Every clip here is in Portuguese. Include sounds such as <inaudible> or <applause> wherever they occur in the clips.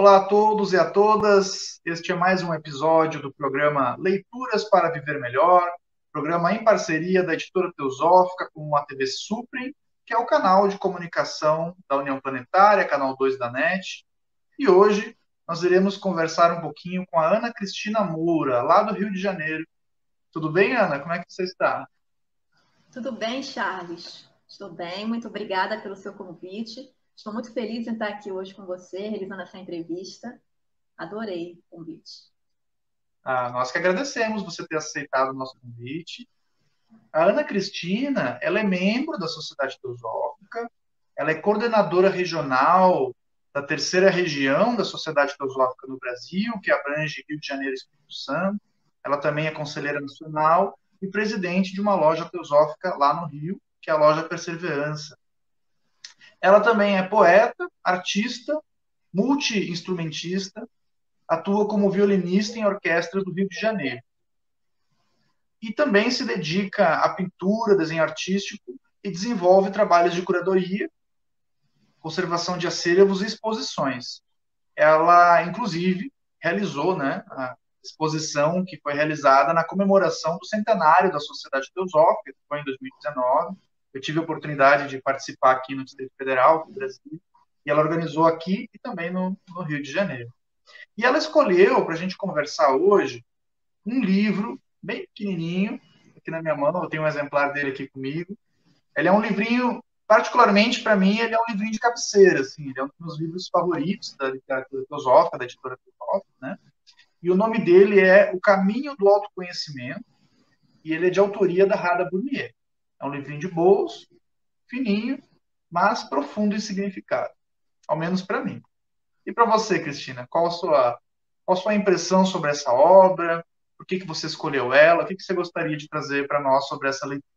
Olá a todos e a todas. Este é mais um episódio do programa Leituras para Viver Melhor, programa em parceria da editora Teosófica com a TV Suprem, que é o canal de comunicação da União Planetária, canal 2 da NET. E hoje nós iremos conversar um pouquinho com a Ana Cristina Moura, lá do Rio de Janeiro. Tudo bem, Ana? Como é que você está? Tudo bem, Charles. Estou bem, muito obrigada pelo seu convite. Estou muito feliz em estar aqui hoje com você, realizando essa entrevista. Adorei o convite. Ah, nós que agradecemos você ter aceitado o nosso convite. A Ana Cristina, ela é membro da Sociedade Teosófica, ela é coordenadora regional da terceira região da Sociedade Teosófica no Brasil, que abrange Rio de Janeiro e Espírito Santo. Ela também é conselheira nacional e presidente de uma loja teosófica lá no Rio, que é a loja Perseverança. Ela também é poeta, artista, multi-instrumentista, atua como violinista em orquestras do Rio de Janeiro. E também se dedica à pintura, desenho artístico e desenvolve trabalhos de curadoria, conservação de acervos e exposições. Ela, inclusive, realizou né, a exposição que foi realizada na comemoração do centenário da Sociedade Teosófica, que foi em 2019, eu tive a oportunidade de participar aqui no Distrito Federal, no Brasil, e ela organizou aqui e também no, no Rio de Janeiro. E ela escolheu, para a gente conversar hoje, um livro bem pequenininho, aqui na minha mão, eu tenho um exemplar dele aqui comigo. Ele é um livrinho, particularmente para mim, ele é um livrinho de cabeceira, assim, ele é um dos meus livros favoritos da literatura filosófica, da editora filosófica, né? E o nome dele é O Caminho do Autoconhecimento, e ele é de autoria da Rada Burnier. É um livrinho de bolso, fininho, mas profundo em significado. Ao menos para mim. E para você, Cristina, qual a sua, qual a sua impressão sobre essa obra? Por que, que você escolheu ela? O que, que você gostaria de trazer para nós sobre essa leitura?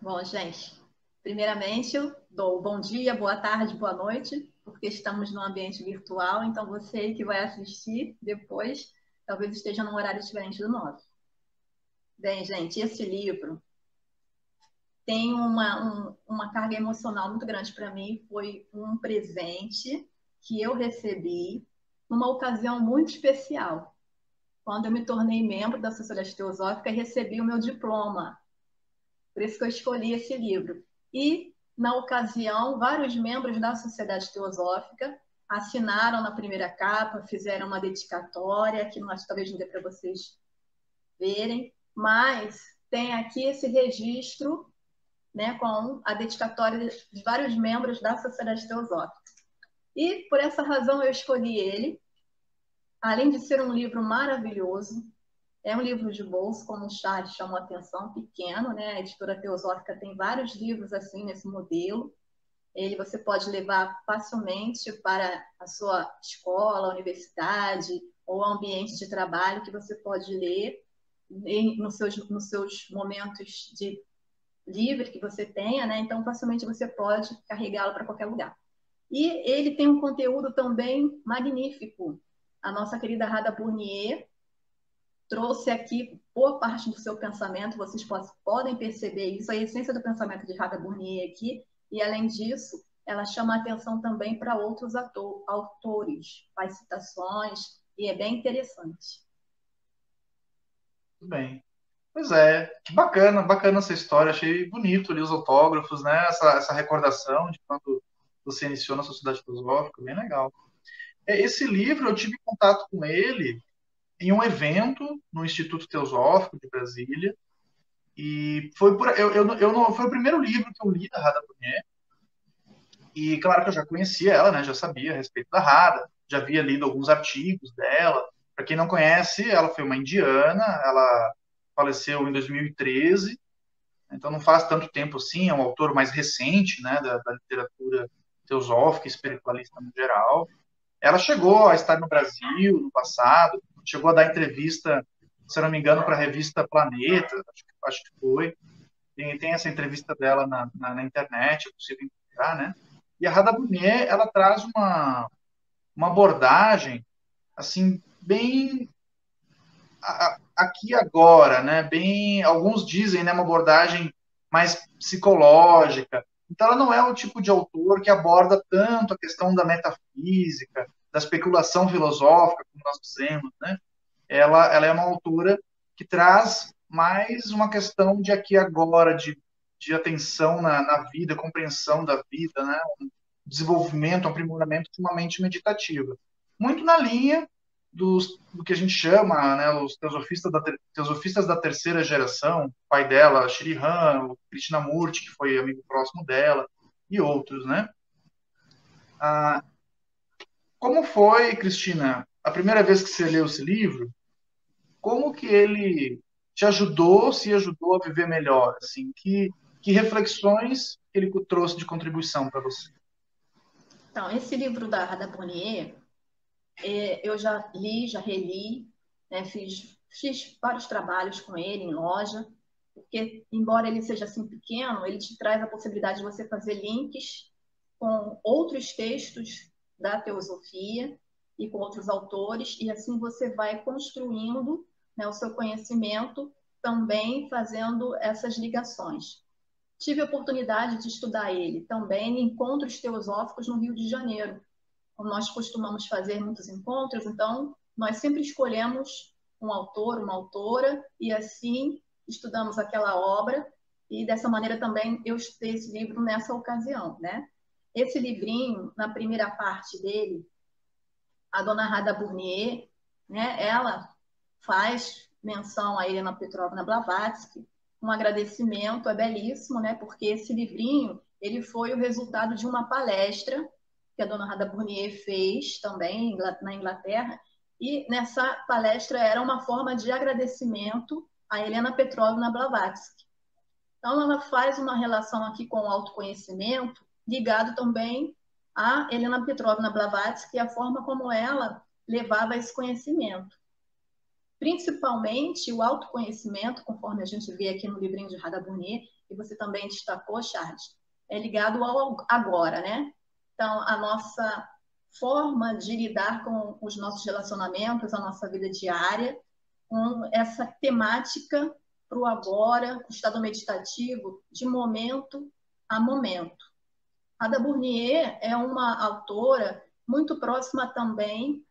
Bom, gente, primeiramente eu dou bom dia, boa tarde, boa noite, porque estamos no ambiente virtual, então você que vai assistir depois talvez esteja num horário diferente do nosso. Bem, gente, esse livro tem uma, um, uma carga emocional muito grande para mim. Foi um presente que eu recebi numa ocasião muito especial, quando eu me tornei membro da Sociedade Teosófica e recebi o meu diploma. Por isso que eu escolhi esse livro. E, na ocasião, vários membros da Sociedade Teosófica assinaram na primeira capa, fizeram uma dedicatória, que acho talvez não dê para vocês verem, mas tem aqui esse registro né, com a dedicatória de vários membros da Sociedade Teosófica. E por essa razão eu escolhi ele, além de ser um livro maravilhoso, é um livro de bolso, como o Charles chamou a atenção, pequeno, né? A editora Teosófica tem vários livros assim nesse modelo. Ele você pode levar facilmente para a sua escola, universidade ou ambiente de trabalho que você pode ler nos seus, nos seus momentos de livre que você tenha, né? Então facilmente você pode carregá-lo para qualquer lugar. E ele tem um conteúdo também magnífico. A nossa querida Rada Burnier trouxe aqui boa parte do seu pensamento, vocês podem perceber isso, a essência do pensamento de Rada Burnier aqui, e além disso, ela chama atenção também para outros autores, faz citações, e é bem interessante. Muito bem. Pois é, que bacana, bacana essa história. Achei bonito ali os autógrafos, né? Essa, essa recordação de quando você iniciou na Sociedade Filosófica, bem legal. É, esse livro, eu tive contato com ele em um evento no Instituto Teosófico de Brasília. E foi por, eu, eu, eu não, foi o primeiro livro que eu li da Rada Brunier. E claro que eu já conhecia ela, né? Já sabia a respeito da Rada, já havia lido alguns artigos dela. Para quem não conhece, ela foi uma indiana, ela faleceu em 2013, então não faz tanto tempo assim, é um autor mais recente, né, da, da literatura teosófica, espiritualista no geral. Ela chegou a estar no Brasil no passado, chegou a dar entrevista, se não me engano, para a revista Planeta, acho que, acho que foi. Tem, essa entrevista dela na, na, na, internet, é possível encontrar, né? E a Rada Brunier, ela traz uma, uma abordagem, assim, bem aqui agora, né? Bem, alguns dizem, né, uma abordagem mais psicológica. Então, ela não é o tipo de autor que aborda tanto a questão da metafísica, da especulação filosófica, como nós dizemos, né? Ela, ela é uma autora que traz mais uma questão de aqui agora, de, de atenção na, na vida, compreensão da vida, né? Um desenvolvimento, um aprimoramento de uma mente meditativa. Muito na linha dos, do que a gente chama, né, os teosofistas da, teosofistas da terceira geração, pai dela, Shri Han, o Krishnamurti, que foi amigo próximo dela, e outros, né? Ah, como foi, Cristina, a primeira vez que você leu esse livro? Como que ele te ajudou, se ajudou a viver melhor? Assim, que, que reflexões ele trouxe de contribuição para você? Então, esse livro da Rada Bonnier, eu já li, já reli, né, fiz, fiz vários trabalhos com ele em loja, porque, embora ele seja assim pequeno, ele te traz a possibilidade de você fazer links com outros textos da teosofia e com outros autores, e assim você vai construindo né, o seu conhecimento também fazendo essas ligações. Tive a oportunidade de estudar ele também em encontros teosóficos no Rio de Janeiro, nós costumamos fazer muitos encontros, então nós sempre escolhemos um autor, uma autora, e assim estudamos aquela obra, e dessa maneira também eu estudei esse livro nessa ocasião, né? Esse livrinho, na primeira parte dele, a dona Rada Burnier, né, ela faz menção a Helena Petrovna Blavatsky, um agradecimento, é belíssimo, né, porque esse livrinho ele foi o resultado de uma palestra que a dona Rada Burnier fez também na Inglaterra, e nessa palestra era uma forma de agradecimento a Helena Petrovna Blavatsky. Então, ela faz uma relação aqui com o autoconhecimento, ligado também a Helena Petrovna Blavatsky e a forma como ela levava esse conhecimento. Principalmente o autoconhecimento, conforme a gente vê aqui no livrinho de Rada Burnier, e você também destacou, Charles, é ligado ao agora, né? Então, a nossa forma de lidar com os nossos relacionamentos, a nossa vida diária, com essa temática para o agora, o estado meditativo, de momento a momento. Ada Burnier é uma autora muito próxima também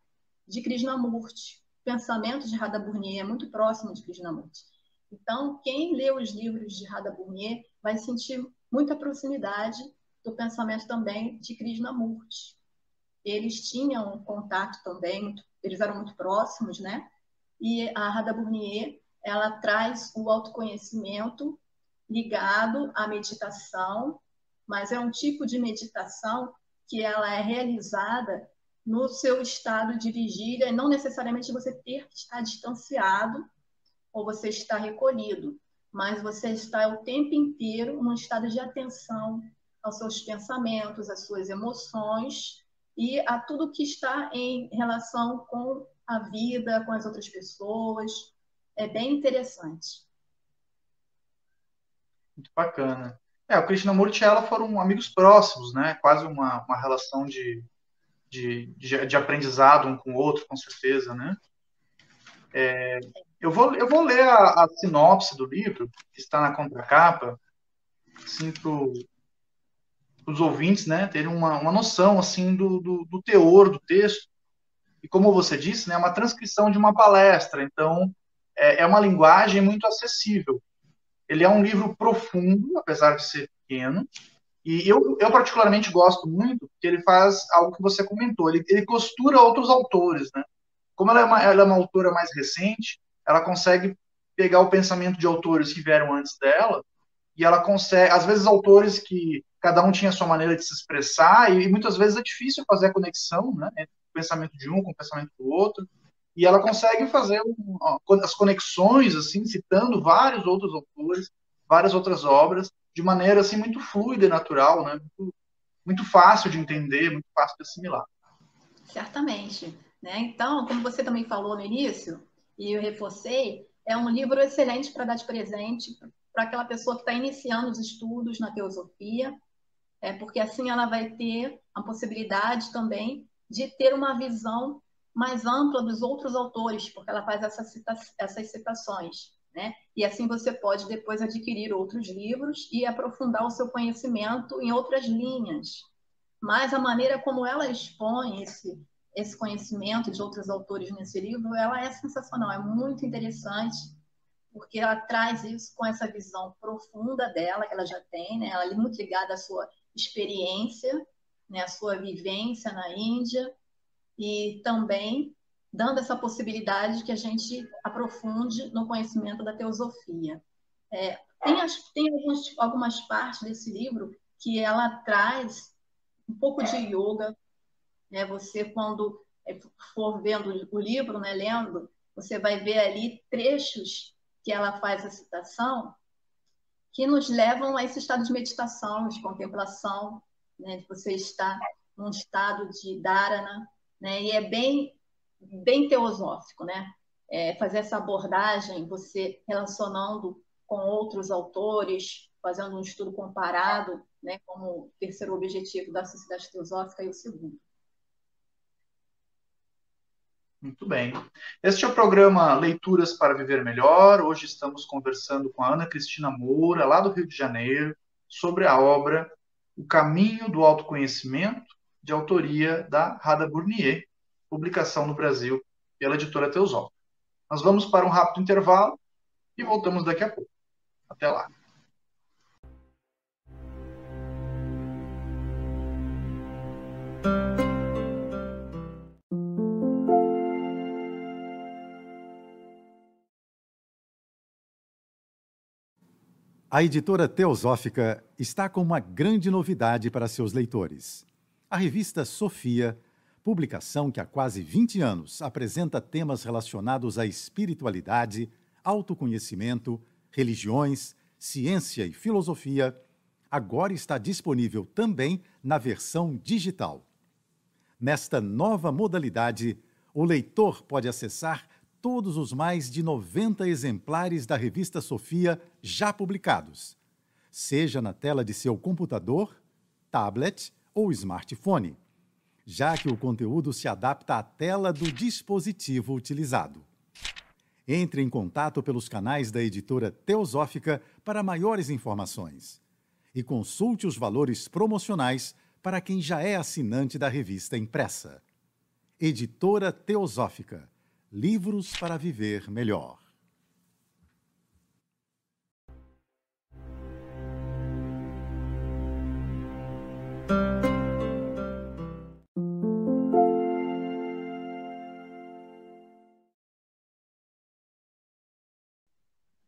de Krishnamurti. O pensamento de Radha Burnier é muito próximo de Krishnamurti. Então, quem lê os livros de Radha Burnier vai sentir muita proximidade do pensamento também de Krishnamurti. Eles tinham contato também, eles eram muito próximos, né? E a Radha Burnier, ela traz o autoconhecimento ligado à meditação, mas é um tipo de meditação que ela é realizada no seu estado de vigília, não necessariamente você ter que estar distanciado ou você estar recolhido, mas você está o tempo inteiro num estado de atenção, aos seus pensamentos, às suas emoções e a tudo que está em relação com a vida, com as outras pessoas. É bem interessante. Muito bacana. É, o Krishnamurti e ela foram amigos próximos, né? Quase uma, uma relação de, de, de, de aprendizado um com o outro, com certeza, né? É, eu, vou, eu vou ler a, a sinopse do livro, que está na contracapa, sinto os ouvintes né, terem uma, uma noção assim do, do, do, teor do texto. E como você disse, né, é uma transcrição de uma palestra, então é, é uma linguagem muito acessível. Ele é um livro profundo, apesar de ser pequeno, e eu, eu particularmente gosto muito porque ele faz algo que você comentou, ele, ele costura outros autores. Né? Como ela é, uma, ela é uma autora mais recente, ela consegue pegar o pensamento de autores que vieram antes dela, e ela consegue, às vezes, autores que cada um tinha a sua maneira de se expressar, e, muitas vezes é difícil fazer a conexão né, entre o pensamento de um com o pensamento do outro, e ela consegue fazer um, as conexões, assim, citando vários outros autores, várias outras obras, de maneira assim muito fluida e natural, né? Muito, muito fácil de entender, muito fácil de assimilar. Certamente, né? Então, como você também falou no início e eu reforcei, é um livro excelente para dar de presente para aquela pessoa que está iniciando os estudos na teosofia, é, porque assim ela vai ter a possibilidade também de ter uma visão mais ampla dos outros autores, porque ela faz essa cita essas citações. Né? E assim você pode depois adquirir outros livros e aprofundar o seu conhecimento em outras linhas. Mas a maneira como ela expõe esse, esse conhecimento de outros autores nesse livro, ela é sensacional, é muito interessante, porque ela traz isso com essa visão profunda dela, que ela já tem, né? ela é muito ligada à sua experiência, né? à sua vivência na Índia, e também dando essa possibilidade que a gente aprofunde no conhecimento da teosofia. É, tem, as, tem algumas, algumas partes desse livro que ela traz um pouco de yoga, né? Você, quando é, for vendo o livro, né, lendo, você vai ver ali trechos que ela faz a citação que nos levam a esse estado de meditação, de contemplação, né, de você estar num estado de dharana, né, e é bem, bem teosófico, né, é fazer essa abordagem, você relacionando com outros autores, fazendo um estudo comparado, né, como terceiro objetivo da Sociedade Teosófica e o segundo. Muito bem. Este é o programa Leituras para Viver Melhor. Hoje estamos conversando com a Ana Cristina Moura, lá do Rio de Janeiro, sobre a obra O Caminho do Autoconhecimento, de autoria da Rada Burnier, publicação no Brasil pela editora Teosófica. Nós vamos para um rápido intervalo e voltamos daqui a pouco. Até lá. A editora Teosófica está com uma grande novidade para seus leitores. A revista Sofia, publicação que há quase 20 anos apresenta temas relacionados à espiritualidade, autoconhecimento, religiões, ciência e filosofia, agora está disponível também na versão digital. Nesta nova modalidade, o leitor pode acessar todos os mais de 90 exemplares da revista Sofia já publicados, seja na tela de seu computador, tablet ou smartphone, já que o conteúdo se adapta à tela do dispositivo utilizado. Entre em contato pelos canais da editora Teosófica para maiores informações e consulte os valores promocionais para quem já é assinante da revista impressa. Editora Teosófica Livros para Viver Melhor.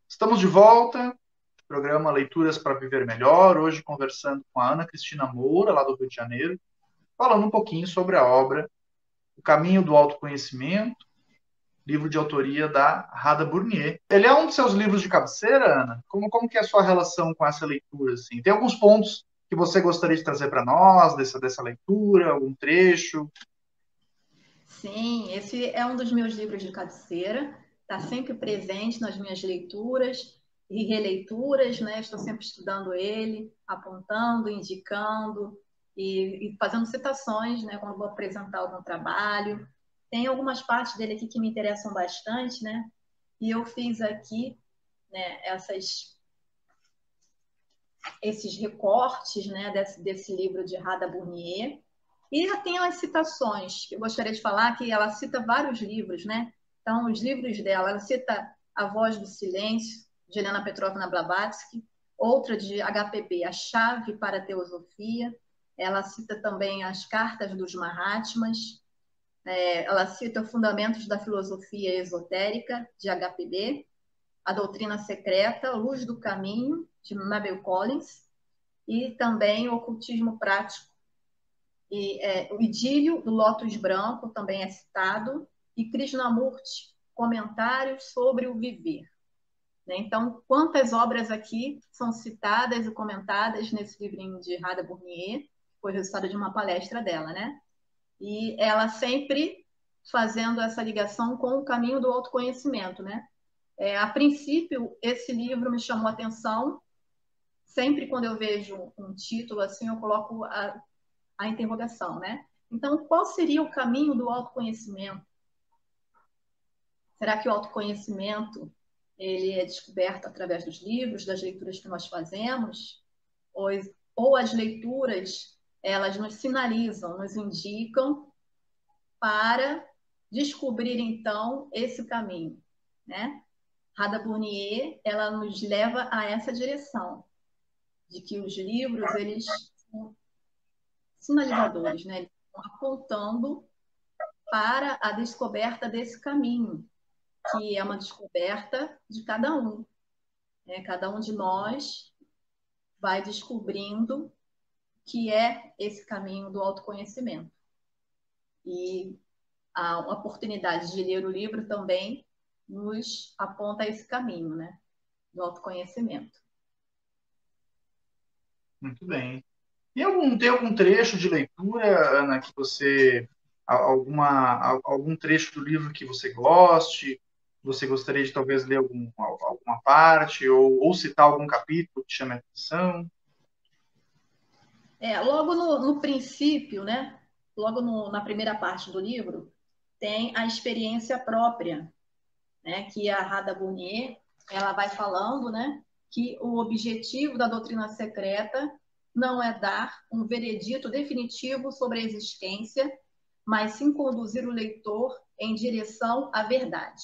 Estamos de volta, programa Leituras para Viver Melhor, hoje conversando com a Ana Cristina Moura, lá do Rio de Janeiro, falando um pouquinho sobre a obra O Caminho do Autoconhecimento, livro de autoria da Rada Burnier. Ele é um dos seus livros de cabeceira, Ana? Como, como que é a sua relação com essa leitura? Assim? Tem alguns pontos que você gostaria de trazer para nós dessa, dessa leitura, algum trecho? Sim, esse é um dos meus livros de cabeceira, está sempre presente nas minhas leituras e releituras, né? Estou sempre estudando ele, apontando, indicando e, e fazendo citações, né? Quando vou apresentar algum trabalho. Tem algumas partes dele aqui que me interessam bastante, né? E eu fiz aqui né, essas, esses recortes né, desse, desse livro de Rada Burnier. E tem as citações, que eu gostaria de falar que ela cita vários livros, né? Então, os livros dela, ela cita A Voz do Silêncio, de Helena Petrovna Blavatsky, outra de HPB, A Chave para a Teosofia. Ela cita também as Cartas dos Mahatmas, é, ela cita Fundamentos da Filosofia Esotérica, de HPB, A Doutrina Secreta, Luz do Caminho, de Mabel Collins, e também o Ocultismo Prático. E, é, o Idílio, do Lótus Branco, também é citado, e Krishnamurti, Comentários sobre o Viver. Né? Então, quantas obras aqui são citadas e comentadas nesse livrinho de Rada Burnier, foi resultado de uma palestra dela, né? E ela sempre fazendo essa ligação com o caminho do autoconhecimento, né? É, a princípio, esse livro me chamou a atenção. Sempre quando eu vejo um título assim, eu coloco a, a interrogação, né? Então, qual seria o caminho do autoconhecimento? Será que o autoconhecimento ele é descoberto através dos livros, das leituras que nós fazemos? Ou, ou as leituras elas nos sinalizam, nos indicam para descobrir então esse caminho, né? Rada Burnier, ela nos leva a essa direção de que os livros eles são sinalizadores, né? Eles estão apontando para a descoberta desse caminho, que é uma descoberta de cada um. Né? Cada um de nós vai descobrindo que é esse caminho do autoconhecimento. E a oportunidade de ler o livro também nos aponta esse caminho, né? Do autoconhecimento. Muito bem. E algum, tem algum trecho de leitura, Ana, que você. Alguma, algum trecho do livro que você goste? Você gostaria de talvez ler algum, alguma parte ou, ou citar algum capítulo que chame a atenção? É, logo no, no princípio, né? Logo no, na primeira parte do livro, tem a experiência própria, né? Que a Rada Burnier, ela vai falando, né? Que o objetivo da doutrina secreta não é dar um veredito definitivo sobre a existência, mas sim conduzir o leitor em direção à verdade.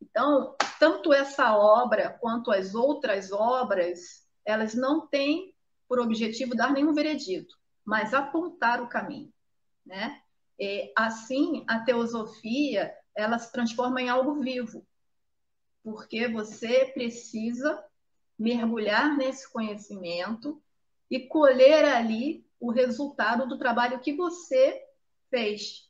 Então, tanto essa obra quanto as outras obras, elas não têm por objetivo dar nenhum veredito, mas apontar o caminho, né? E, assim, a teosofia ela se transforma em algo vivo, porque você precisa mergulhar nesse conhecimento e colher ali o resultado do trabalho que você fez.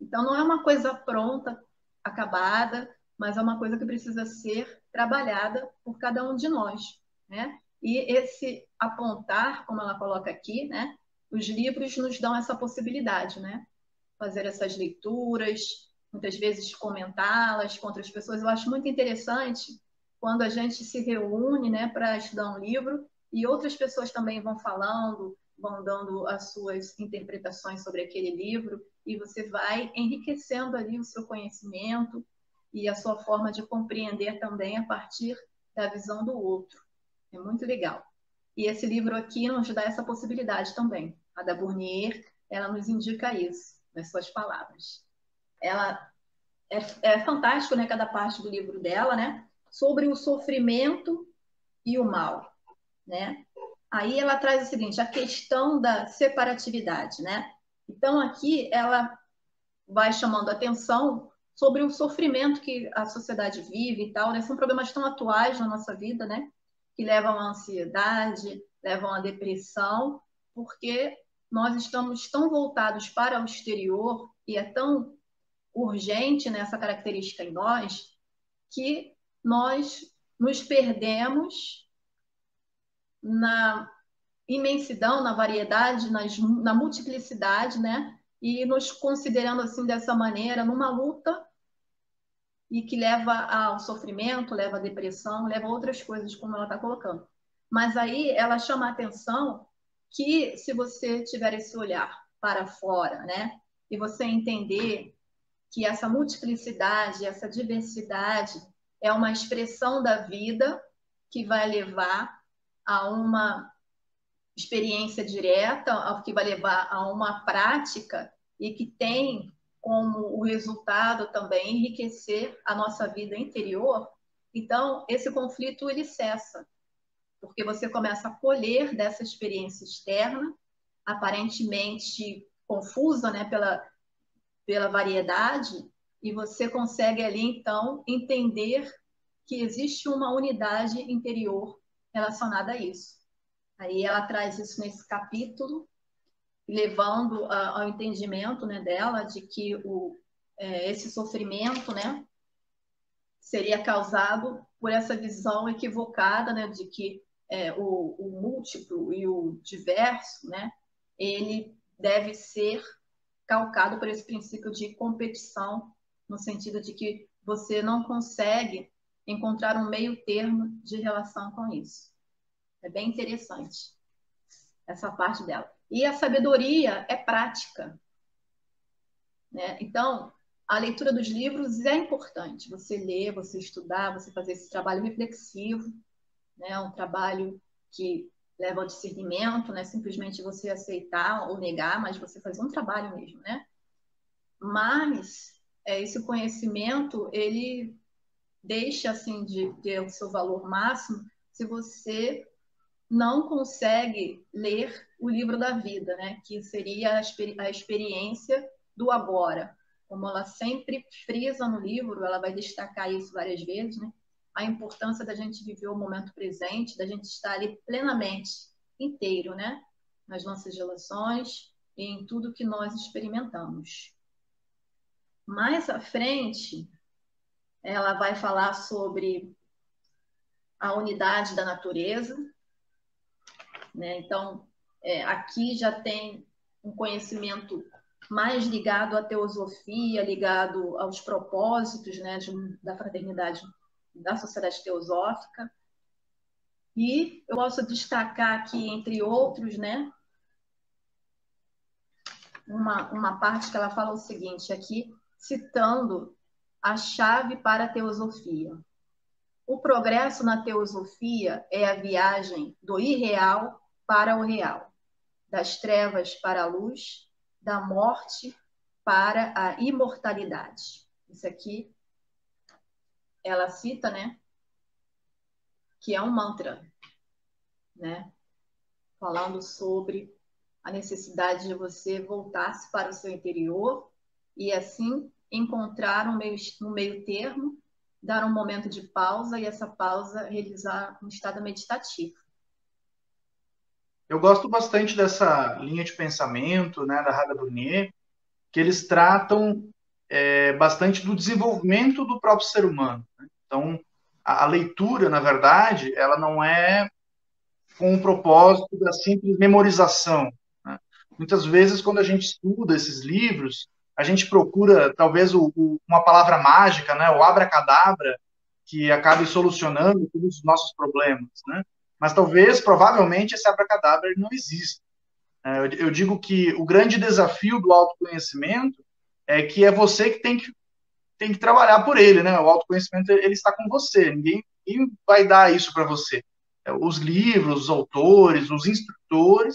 Então, não é uma coisa pronta, acabada, mas é uma coisa que precisa ser trabalhada por cada um de nós, né? E esse apontar, como ela coloca aqui, né? Os livros nos dão essa possibilidade, né? Fazer essas leituras, muitas vezes comentá-las com outras pessoas. Eu acho muito interessante quando a gente se reúne, né, para estudar um livro e outras pessoas também vão falando, vão dando as suas interpretações sobre aquele livro e você vai enriquecendo ali o seu conhecimento e a sua forma de compreender também a partir da visão do outro. É muito legal. E esse livro aqui nos dá essa possibilidade também. A da Burnier, ela nos indica isso nas suas palavras. Ela é, é fantástico, né, cada parte do livro dela, né, sobre o sofrimento e o mal, né? Aí ela traz o seguinte, a questão da separatividade, né? Então aqui ela vai chamando atenção sobre o sofrimento que a sociedade vive e tal, né? São problemas tão atuais na nossa vida, né? Que levam à ansiedade, levam à depressão, porque nós estamos tão voltados para o exterior e é tão urgente nessa característica em nós que nós nos perdemos na imensidão, na variedade, nas, na multiplicidade, né? e nos considerando assim dessa maneira, numa luta e que leva ao sofrimento, leva à depressão, leva a outras coisas, como ela está colocando. Mas aí ela chama a atenção que se você tiver esse olhar para fora, né, e você entender que essa multiplicidade, essa diversidade é uma expressão da vida que vai levar a uma experiência direta, que vai levar a uma prática e que tem como o resultado também enriquecer a nossa vida interior, então esse conflito ele cessa, porque você começa a colher dessa experiência externa, aparentemente confusa, né, pela pela variedade, e você consegue ali então entender que existe uma unidade interior relacionada a isso. Aí ela traz isso nesse capítulo levando a, ao entendimento né, dela de que o, é, esse sofrimento né, seria causado por essa visão equivocada né, de que é, o, o, múltiplo e o diverso, né, ele deve ser calcado por esse princípio de competição, no sentido de que você não consegue encontrar um meio termo de relação com isso. É bem interessante essa parte dela. E a sabedoria é prática. Né? Então, a leitura dos livros é importante. Você ler, você estudar, você fazer esse trabalho reflexivo, né? um trabalho que leva ao discernimento, não é simplesmente você aceitar ou negar, mas você fazer um trabalho mesmo, né? mas é, esse conhecimento ele deixa assim de ter o seu valor máximo se você não consegue ler o livro da vida, né? Que seria a, experi a experiência do agora. Como ela sempre frisa no livro, ela vai destacar isso várias vezes, né? A importância da gente viver o momento presente, da gente estar ali plenamente inteiro, né? Nas nossas relações e em tudo que nós experimentamos. Mais à frente, ela vai falar sobre a unidade da natureza. Né? Então, é, aqui já tem um conhecimento mais ligado à teosofia, ligado aos propósitos né, de, da fraternidade da sociedade teosófica. E eu posso destacar aqui, entre outros, né, uma, uma parte que ela fala o seguinte, aqui, citando a chave para a teosofia. O progresso na teosofia é a viagem do irreal para o real, das trevas para a luz, da morte para a imortalidade. Isso aqui ela cita, né? Que é um mantra, né? Falando sobre a necessidade de você voltar-se para o seu interior e assim encontrar um meio, um meio termo, dar um momento de pausa e essa pausa realizar um estado meditativo. Eu gosto bastante dessa linha de pensamento né, da Rada Brunier, que eles tratam é, bastante do desenvolvimento do próprio ser humano. Né? Então, a, a, leitura, na verdade, ela não é com o propósito da simples memorização. Né? Muitas vezes, quando a gente estuda esses livros, a gente procura talvez o, o, uma palavra mágica, né, o abracadabra, que acabe solucionando todos os nossos problemas, né? Mas talvez, provavelmente, esse abracadabra não exista. É, eu, digo que o grande desafio do autoconhecimento é que é você que tem que tem que trabalhar por ele, né? O autoconhecimento ele está com você. Ninguém, ninguém vai dar isso para você. É, os livros, os autores, os instrutores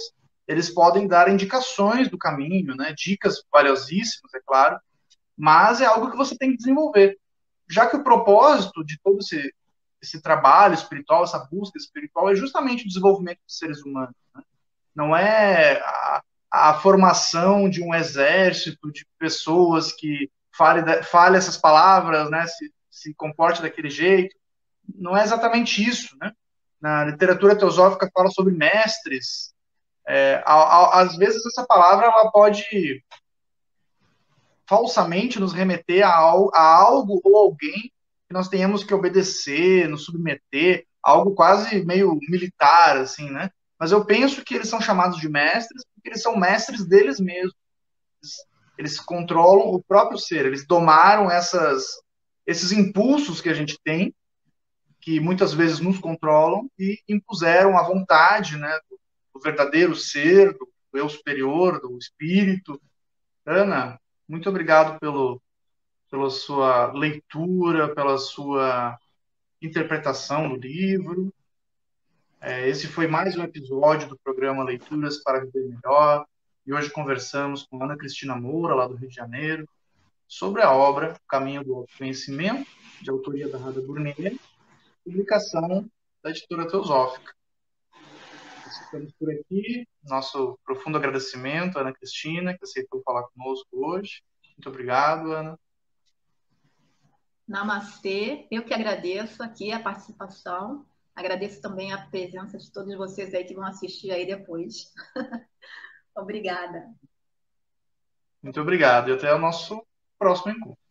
eles podem dar indicações do caminho, né, dicas valiosíssimas, é claro, mas é algo que você tem que desenvolver. Já que o propósito de todo esse, esse trabalho espiritual, essa busca espiritual, é justamente o desenvolvimento dos seres humanos. Né? Não é a, a, formação de um exército de pessoas que fale, fale essas palavras, né, se, se comporte daquele jeito. Não é exatamente isso. Né? Na literatura teosófica fala sobre mestres, é, a, a, às vezes essa palavra ela pode falsamente nos remeter a, a algo ou alguém que nós tenhamos que obedecer, nos submeter, algo quase meio militar, assim, né? Mas eu penso que eles são chamados de mestres porque eles são mestres deles mesmos. Eles, eles controlam o próprio ser, eles domaram essas, esses impulsos que a gente tem, que muitas vezes nos controlam, e impuseram a vontade, né, do verdadeiro ser, do, eu superior, do espírito. Ana, muito obrigado pelo, pela sua leitura, pela sua interpretação do livro. É, esse foi mais um episódio do programa Leituras para Viver Melhor. E hoje conversamos com Ana Cristina Moura, lá do Rio de Janeiro, sobre a obra Caminho do Autoconhecimento, de autoria da Rada Burnier, publicação da editora Teosófica ficamos por aqui. Nosso profundo agradecimento à Ana Cristina, que aceitou falar conosco hoje. Muito obrigado, Ana. Namastê. Eu que agradeço aqui a participação. Agradeço também a presença de todos vocês aí que vão assistir aí depois. <laughs> Obrigada. Muito obrigado e até o nosso próximo encontro.